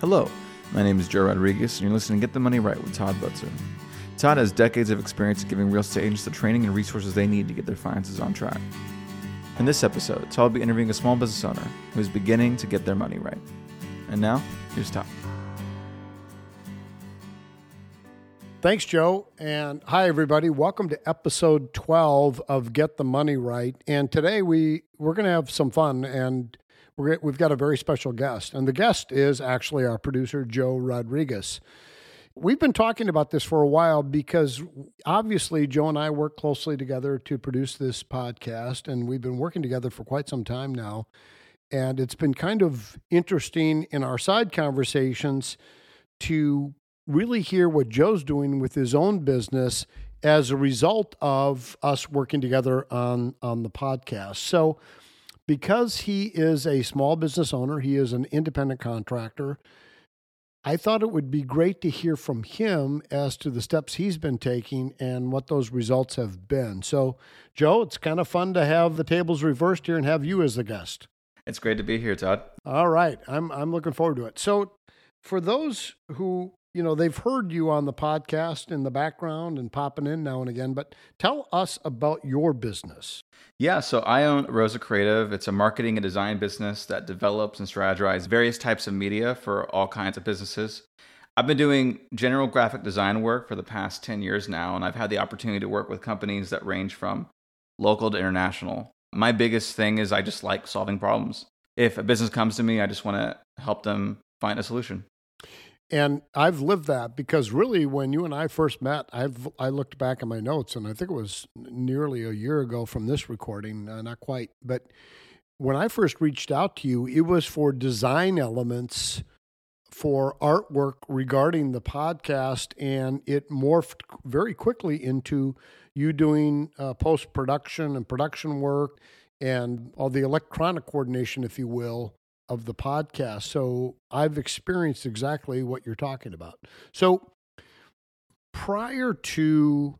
Hello, my name is Joe Rodriguez, and you're listening to Get the Money Right with Todd Butzer. Todd has decades of experience giving real estate agents the training and resources they need to get their finances on track. In this episode, Todd will be interviewing a small business owner who is beginning to get their money right. And now, here's Todd. Thanks, Joe. And hi, everybody. Welcome to episode 12 of Get the Money Right. And today we, we're going to have some fun and we're, we've got a very special guest. And the guest is actually our producer, Joe Rodriguez. We've been talking about this for a while because obviously Joe and I work closely together to produce this podcast, and we've been working together for quite some time now. And it's been kind of interesting in our side conversations to really hear what Joe's doing with his own business as a result of us working together on on the podcast. So because he is a small business owner, he is an independent contractor. I thought it would be great to hear from him as to the steps he's been taking and what those results have been. So, Joe, it's kind of fun to have the tables reversed here and have you as the guest. It's great to be here, Todd. All right. I'm I'm looking forward to it. So, for those who you know, they've heard you on the podcast in the background and popping in now and again, but tell us about your business. Yeah, so I own Roza Creative. It's a marketing and design business that develops and strategizes various types of media for all kinds of businesses. I've been doing general graphic design work for the past 10 years now, and I've had the opportunity to work with companies that range from local to international. My biggest thing is I just like solving problems. If a business comes to me, I just want to help them find a solution. And I've lived that because really, when you and I first met, I've I looked back at my notes, and I think it was nearly a year ago from this recording, uh, not quite, but when I first reached out to you, it was for design elements for artwork regarding the podcast, and it morphed very quickly into you doing uh, post production and production work and all the electronic coordination, if you will, of the podcast. So I've experienced exactly what you're talking about. So prior to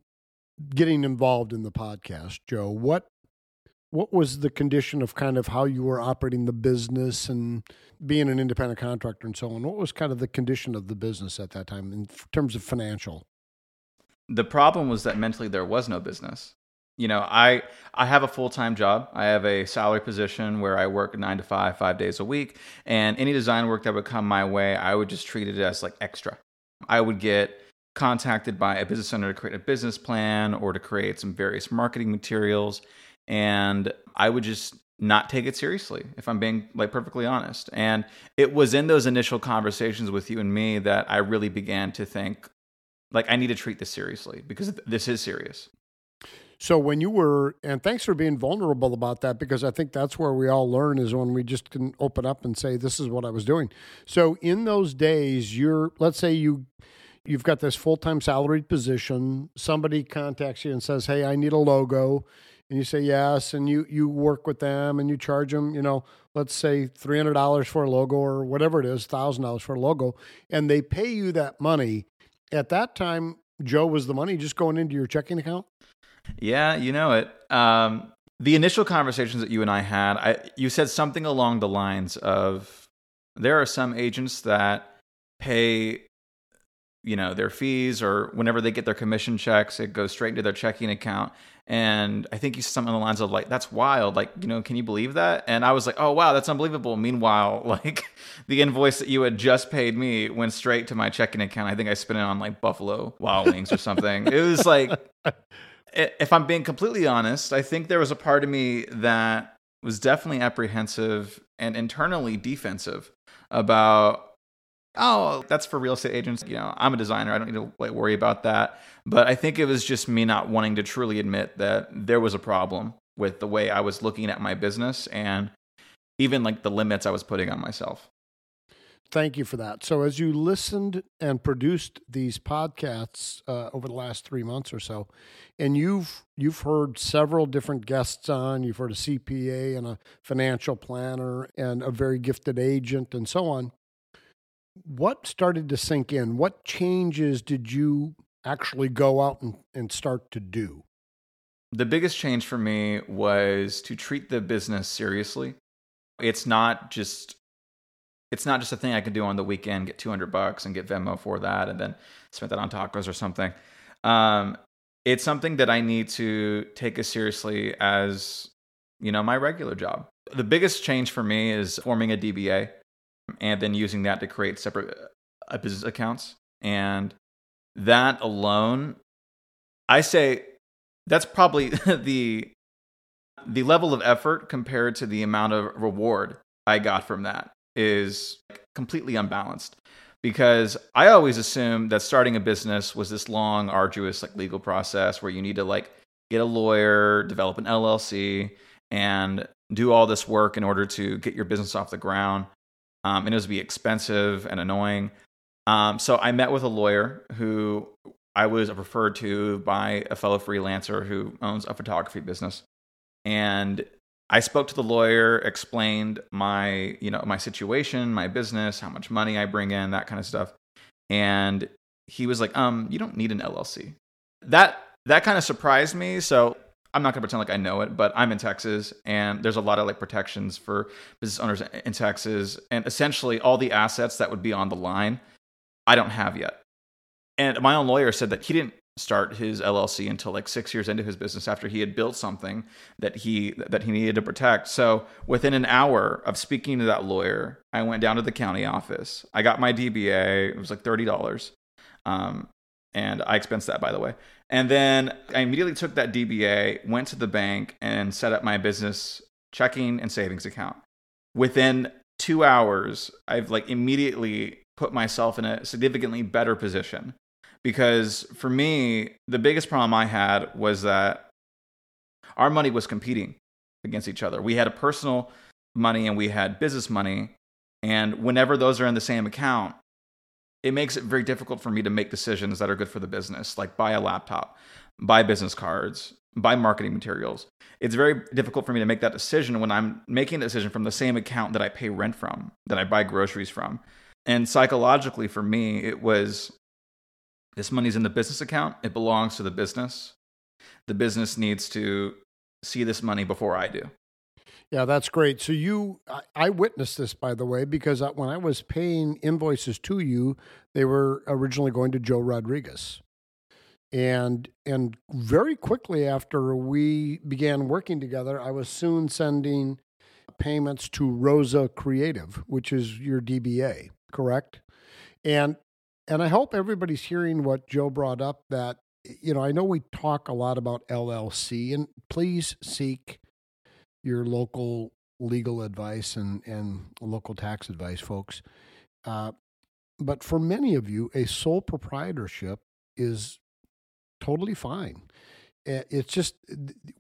getting involved in the podcast, Joe, what what was the condition of kind of how you were operating the business and being an independent contractor and so on? What was kind of the condition of the business at that time in terms of financial? The problem was that mentally there was no business you know i i have a full-time job. I have a salary position where i work nine to five five days a week. And any design work that would come my way i would just treat it as like extra. I would get contacted by a business owner to create a business plan or to create some various marketing materials. And i would just not take it seriously if i'm being like perfectly honest. And it was in those initial conversations with you and me that i really began to think like i need to treat this seriously because this is serious so when you were, and thanks for being vulnerable about that, because I think that's where we all learn is when we just can open up and say, "This is what I was doing." So in those days, you're, let's say you, you've got this full time salaried position. Somebody contacts you and says, "Hey, I need a logo," and you say yes, and you you work with them and you charge them, you know, let's say three hundred dollars for a logo or whatever it is, thousand dollars for a logo, and they pay you that money. At that time, Joe, was the money just going into your checking account? Yeah, you know it. Um, the initial conversations that you and I had, I, you said something along the lines of there are some agents that pay you know their fees or whenever they get their commission checks it goes straight into their checking account. And i think you said something along the lines of like that's wild. Like you know can you believe that? And i was like oh wow that's unbelievable. Meanwhile like the invoice that you had just paid me went straight to my checking account. I think i spent it on like buffalo wild wings or something. It was like if I'm being completely honest, I think there was a part of me that was definitely apprehensive and internally defensive about oh that's for real estate agents. You know i'm a designer. I don't need to like, worry about that. But i think it was just me not wanting to truly admit that there was a problem with the way i was looking at my business and even like the limits i was putting on myself Thank you for that. So, as you listened and produced these podcasts uh, over the last three months or so, and you've you've heard several different guests on, you've heard a CPA and a financial planner and a very gifted agent and so on. What started to sink in? What changes did you actually go out and, and start to do? The biggest change for me was to treat the business seriously. It's not just it's not just a thing I can do on the weekend, get 200 bucks and get Venmo for that, and then spend that on tacos or something. Um, it's something that I need to take as seriously as you know my regular job. The biggest change for me is forming a DBA and then using that to create separate uh, business accounts. And that alone, I say that's probably the the level of effort compared to the amount of reward I got from that is completely unbalanced because I always assumed that starting a business was this long, arduous like legal process where you need to like get a lawyer, develop an LLC, and do all this work in order to get your business off the ground. Um, and it was be expensive and annoying. Um, so I met with a lawyer who I was referred to by a fellow freelancer who owns a photography business, and I spoke to the lawyer, explained my you know my situation, my business, how much money I bring in, that kind of stuff, and he was like, "Um, you don't need an LLC." That that kind of surprised me. So I'm not going to pretend like I know it, but I'm in Texas and there's a lot of like protections for business owners in Texas. And essentially, all the assets that would be on the line, I don't have yet. And my own lawyer said that he didn't start his LLC until like six years into his business after he had built something that he that he needed to protect. So within an hour of speaking to that lawyer, I went down to the county office. I got my DBA. It was like thirty dollars, um, and I expensed that by the way. And then I immediately took that DBA, went to the bank, and set up my business checking and savings account. Within two hours, I've like immediately put myself in a significantly better position. Because for me, the biggest problem I had was that our money was competing against each other. We had a personal money and we had business money. And whenever those are in the same account, it makes it very difficult for me to make decisions that are good for the business, like buy a laptop, buy business cards, buy marketing materials. It's very difficult for me to make that decision when I'm making a decision from the same account that I pay rent from, that I buy groceries from. And psychologically, for me, it was this money's in the business account, it belongs to the business. The business needs to see this money before I do. Yeah, that's great. So you, I, I witnessed this by the way, because when I was paying invoices to you, they were originally going to Joe Rodriguez, and and very quickly after we began working together, I was soon sending payments to Roza Creative, which is your DBA, correct? And and I hope everybody's hearing what Joe brought up. That you know, I know we talk a lot about LLC, and please seek your local legal advice and, and local tax advice, folks. Uh, but for many of you, a sole proprietorship is totally fine. It's just,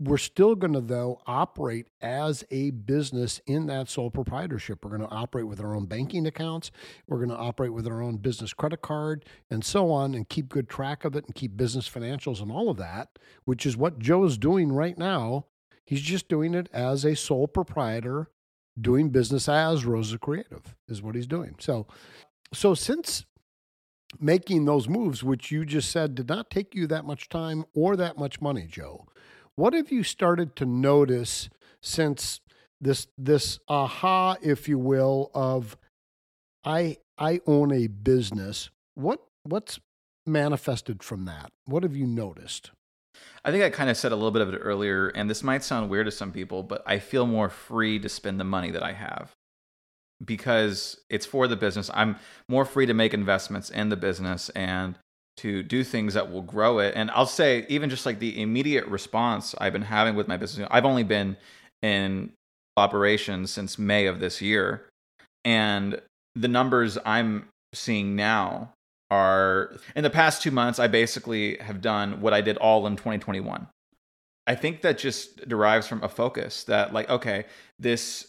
we're still going to, though, operate as a business in that sole proprietorship. We're going to operate with our own banking accounts. We're going to operate with our own business credit card and so on and keep good track of it and keep business financials and all of that, which is what Joe's doing right now He's just doing it as a sole proprietor, doing business as Roza Creative is what he's doing. So, so since making those moves, which you just said did not take you that much time or that much money, Joe, what have you started to notice since this this aha, if you will, of I I own a business? What what's manifested from that? What have you noticed? I think I kind of said a little bit of it earlier, and this might sound weird to some people, but I feel more free to spend the money that I have because it's for the business. I'm more free to make investments in the business and to do things that will grow it. And I'll say, even just like the immediate response I've been having with my business, I've only been in operations since May of this year. And the numbers I'm seeing now are in the past two months, I basically have done what I did all in 2021. I think that just derives from a focus that, like, okay, this,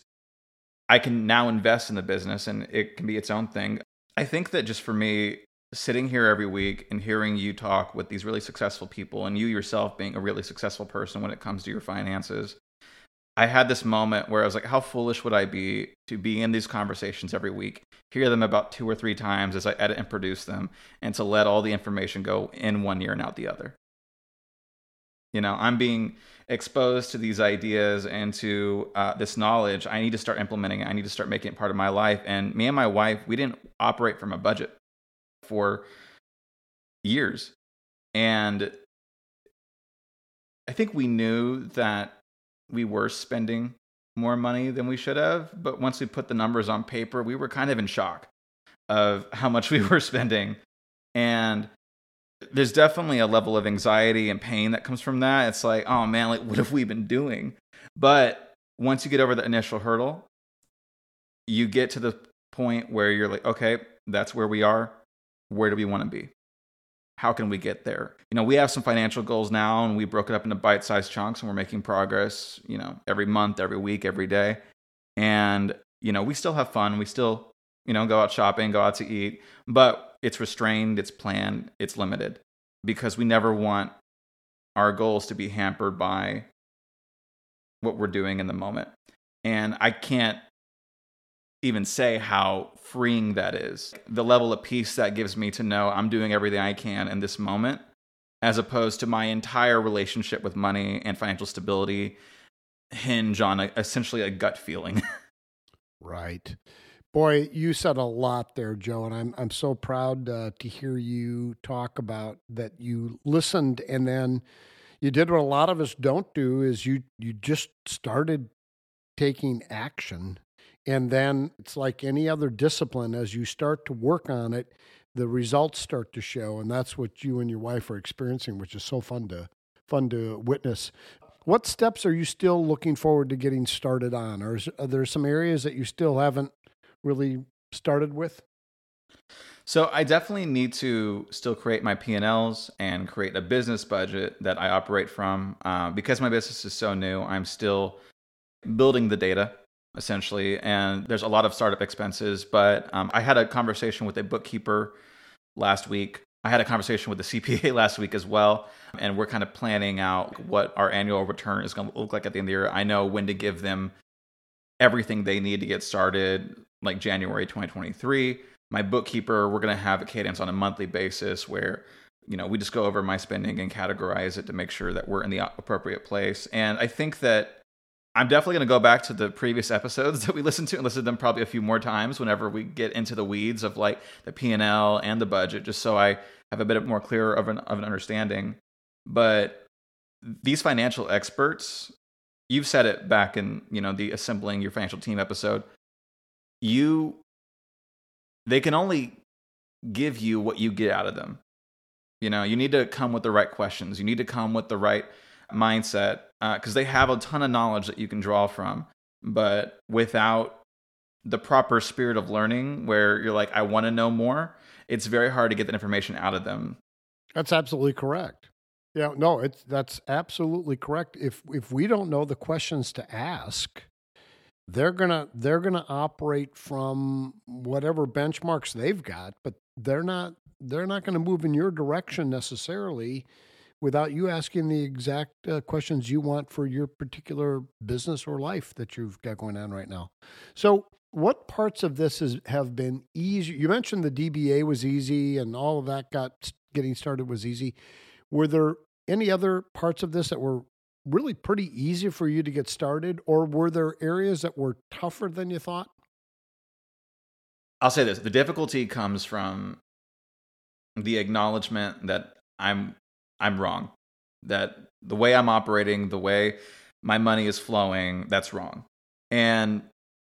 I can now invest in the business and it can be its own thing. I think that just for me, sitting here every week and hearing you talk with these really successful people and you yourself being a really successful person when it comes to your finances I had this moment where I was like, how foolish would I be to be in these conversations every week, hear them about two or three times as I edit and produce them, and to let all the information go in one ear and out the other. You know, I'm being exposed to these ideas and to uh, this knowledge. I need to start implementing it. I need to start making it part of my life. And me and my wife, we didn't operate from a budget for years. And I think we knew that we were spending more money than we should have. But once we put the numbers on paper, we were kind of in shock of how much we were spending. And there's definitely a level of anxiety and pain that comes from that. It's like, oh man, like what have we been doing? But once you get over the initial hurdle, you get to the point where you're like, okay, that's where we are. Where do we want to be? How can we get there? You know, we have some financial goals now and we broke it up into bite-sized chunks and we're making progress, you know, every month, every week, every day. And, you know, we still have fun. We still, you know, go out shopping, go out to eat, but it's restrained, it's planned, it's limited because we never want our goals to be hampered by what we're doing in the moment. And I can't even say how freeing that is. The level of peace that gives me to know I'm doing everything I can in this moment, as opposed to my entire relationship with money and financial stability hinge on a, essentially a gut feeling. right. Boy, you said a lot there, Joe, and I'm I'm so proud uh, to hear you talk about that. You listened, and then you did what a lot of us don't do: is you you just started taking action, and then it's like any other discipline. As you start to work on it, the results start to show, and that's what you and your wife are experiencing, which is so fun to fun to witness. What steps are you still looking forward to getting started on, or is, are there some areas that you still haven't really started with? So I definitely need to still create my P&Ls and create a business budget that I operate from. Uh, because my business is so new, I'm still building the data essentially, and there's a lot of startup expenses. But um, I had a conversation with a bookkeeper last week. I had a conversation with the CPA last week as well, and we're kind of planning out what our annual return is going to look like at the end of the year. I know when to give them everything they need to get started, like January 2023. My bookkeeper, we're going to have a cadence on a monthly basis where you know we just go over my spending and categorize it to make sure that we're in the appropriate place. And I think that I'm definitely going to go back to the previous episodes that we listened to and listen to them probably a few more times whenever we get into the weeds of like the P&L and the budget just so I have a bit more clear of an of an understanding. But these financial experts, you've said it back in, you know, the assembling your financial team episode you they can only give you what you get out of them. You know, you need to come with the right questions. You need to come with the right mindset because uh, they have a ton of knowledge that you can draw from. But without the proper spirit of learning, where you're like, I want to know more, it's very hard to get that information out of them. That's absolutely correct. Yeah, no, it's that's absolutely correct. If if we don't know the questions to ask, they're gonna they're gonna operate from whatever benchmarks they've got, but they're not they're not going to move in your direction necessarily without you asking the exact uh, questions you want for your particular business or life that you've got going on right now. So, what parts of this is, have been easy? You mentioned the DBA was easy and all of that got getting started was easy. Were there any other parts of this that were really pretty easy for you to get started, or were there areas that were tougher than you thought? I'll say this the difficulty comes from the acknowledgement that I'm I'm wrong. That the way I'm operating, the way my money is flowing, that's wrong. And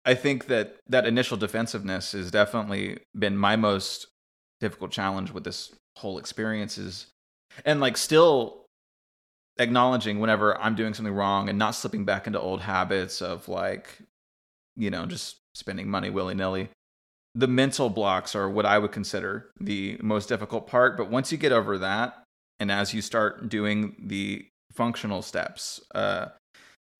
I think that that initial defensiveness has definitely been my most difficult challenge with this whole experience is and like still acknowledging whenever I'm doing something wrong and not slipping back into old habits of like, you know, just spending money willy nilly. The mental blocks are what I would consider the most difficult part. But once you get over that, and as you start doing the functional steps, uh,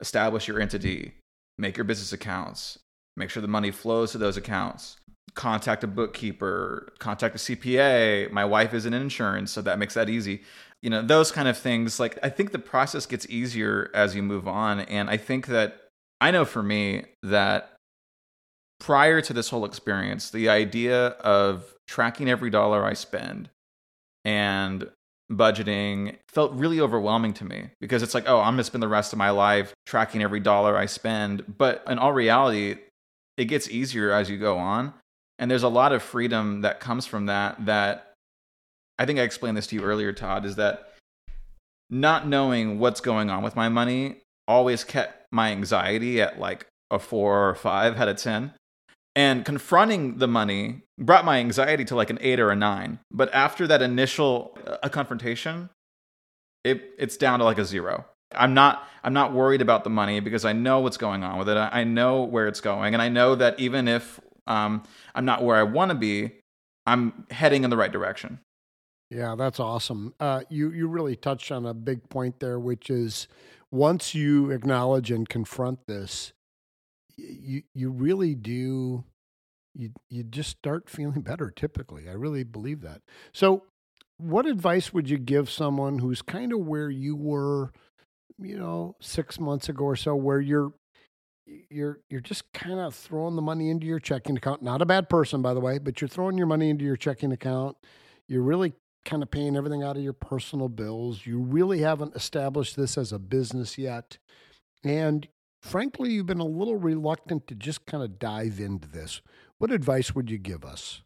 establish your entity, make your business accounts, make sure the money flows to those accounts, contact a bookkeeper, contact a CPA. My wife is in insurance, so that makes that easy you know those kind of things like i think the process gets easier as you move on and i think that i know for me that prior to this whole experience the idea of tracking every dollar i spend and budgeting felt really overwhelming to me because it's like, oh, I'm going to spend the rest of my life tracking every dollar I spend. But in all reality, it gets easier as you go on. And there's a lot of freedom that comes from that. That I think I explained this to you earlier, Todd, is that not knowing what's going on with my money always kept my anxiety at like a four or five out of 10. And confronting the money brought my anxiety to like an eight or a nine. But after that initial uh, a confrontation, it, it's down to like a zero. I'm not I'm not worried about the money because I know what's going on with it. I, I know where it's going, and I know that even if um, I'm not where I want to be, I'm heading in the right direction. Yeah, that's awesome. Uh, you you really touched on a big point there, which is once you acknowledge and confront this, you you really do you you just start feeling better. Typically, I really believe that. So, what advice would you give someone who's kind of where you were, you know, six months ago or so, where you're you're you're just kind of throwing the money into your checking account. Not a bad person, by the way, but you're throwing your money into your checking account. You're really kind of paying everything out of your personal bills. You really haven't established this as a business yet. And frankly, you've been a little reluctant to just kind of dive into this. What advice would you give us?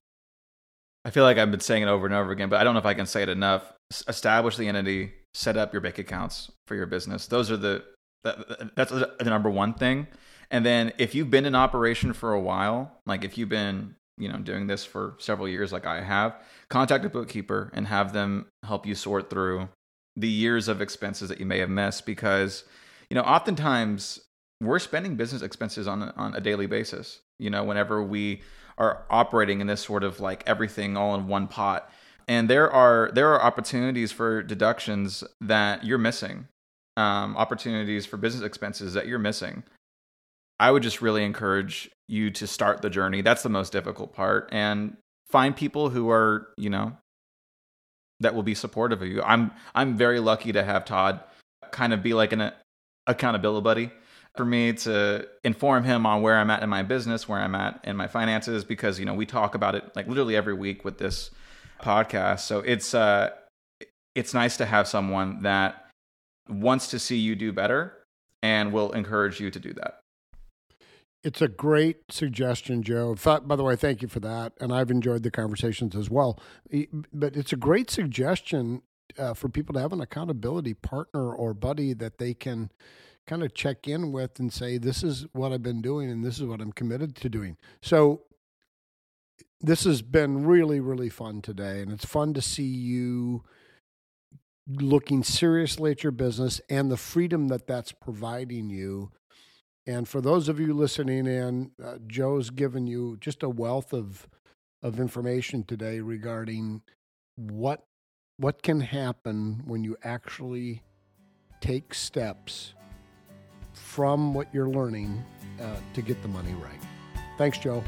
I feel like I've been saying it over and over again, but I don't know if I can say it enough. Establish the entity, set up your bank accounts for your business. Those are the that, that's the number one thing. And then if you've been in operation for a while, like if you've been you know doing this for several years like I have, contact a bookkeeper and have them help you sort through the years of expenses that you may have missed because you know oftentimes we're spending business expenses on on a daily basis. You know, whenever we are operating in this sort of like everything all in one pot. And there are there are opportunities for deductions that you're missing. Um, opportunities for business expenses that you're missing. I would just really encourage you to start the journey. That's the most difficult part. And find people who are, you know, that will be supportive of you. I'm I'm very lucky to have Todd kind of be like an accountability buddy for me to inform him on where I'm at in my business, where I'm at in my finances because, you know, we talk about it like literally every week with this podcast. So it's uh it's nice to have someone that wants to see you do better and will encourage you to do that. It's a great suggestion, Joe. By the way, thank you for that. And I've enjoyed the conversations as well. But it's a great suggestion uh, for people to have an accountability partner or buddy that they can kind of check in with and say, this is what I've been doing and this is what I'm committed to doing. So this has been really, really fun today. And it's fun to see you looking seriously at your business and the freedom that that's providing you and for those of you listening in, uh, Joe's given you just a wealth of of information today regarding what what can happen when you actually take steps from what you're learning uh, to get the money right. Thanks, Joe.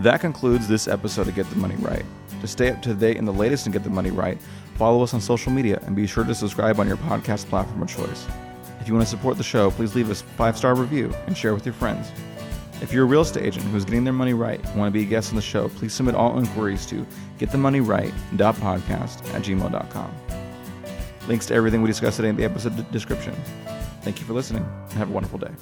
That concludes this episode of Get the Money Right. To stay up to date in the latest and Get the Money Right, follow us on social media and be sure to subscribe on your podcast platform of choice. If you want to support the show, please leave us a five star review and share with your friends. If you're a real estate agent who's getting their money right and want to be a guest on the show, please submit all inquiries to getthemoneyright.podcast at gmail.com. Links to everything we discussed today in the episode description. Thank you for listening and have a wonderful day.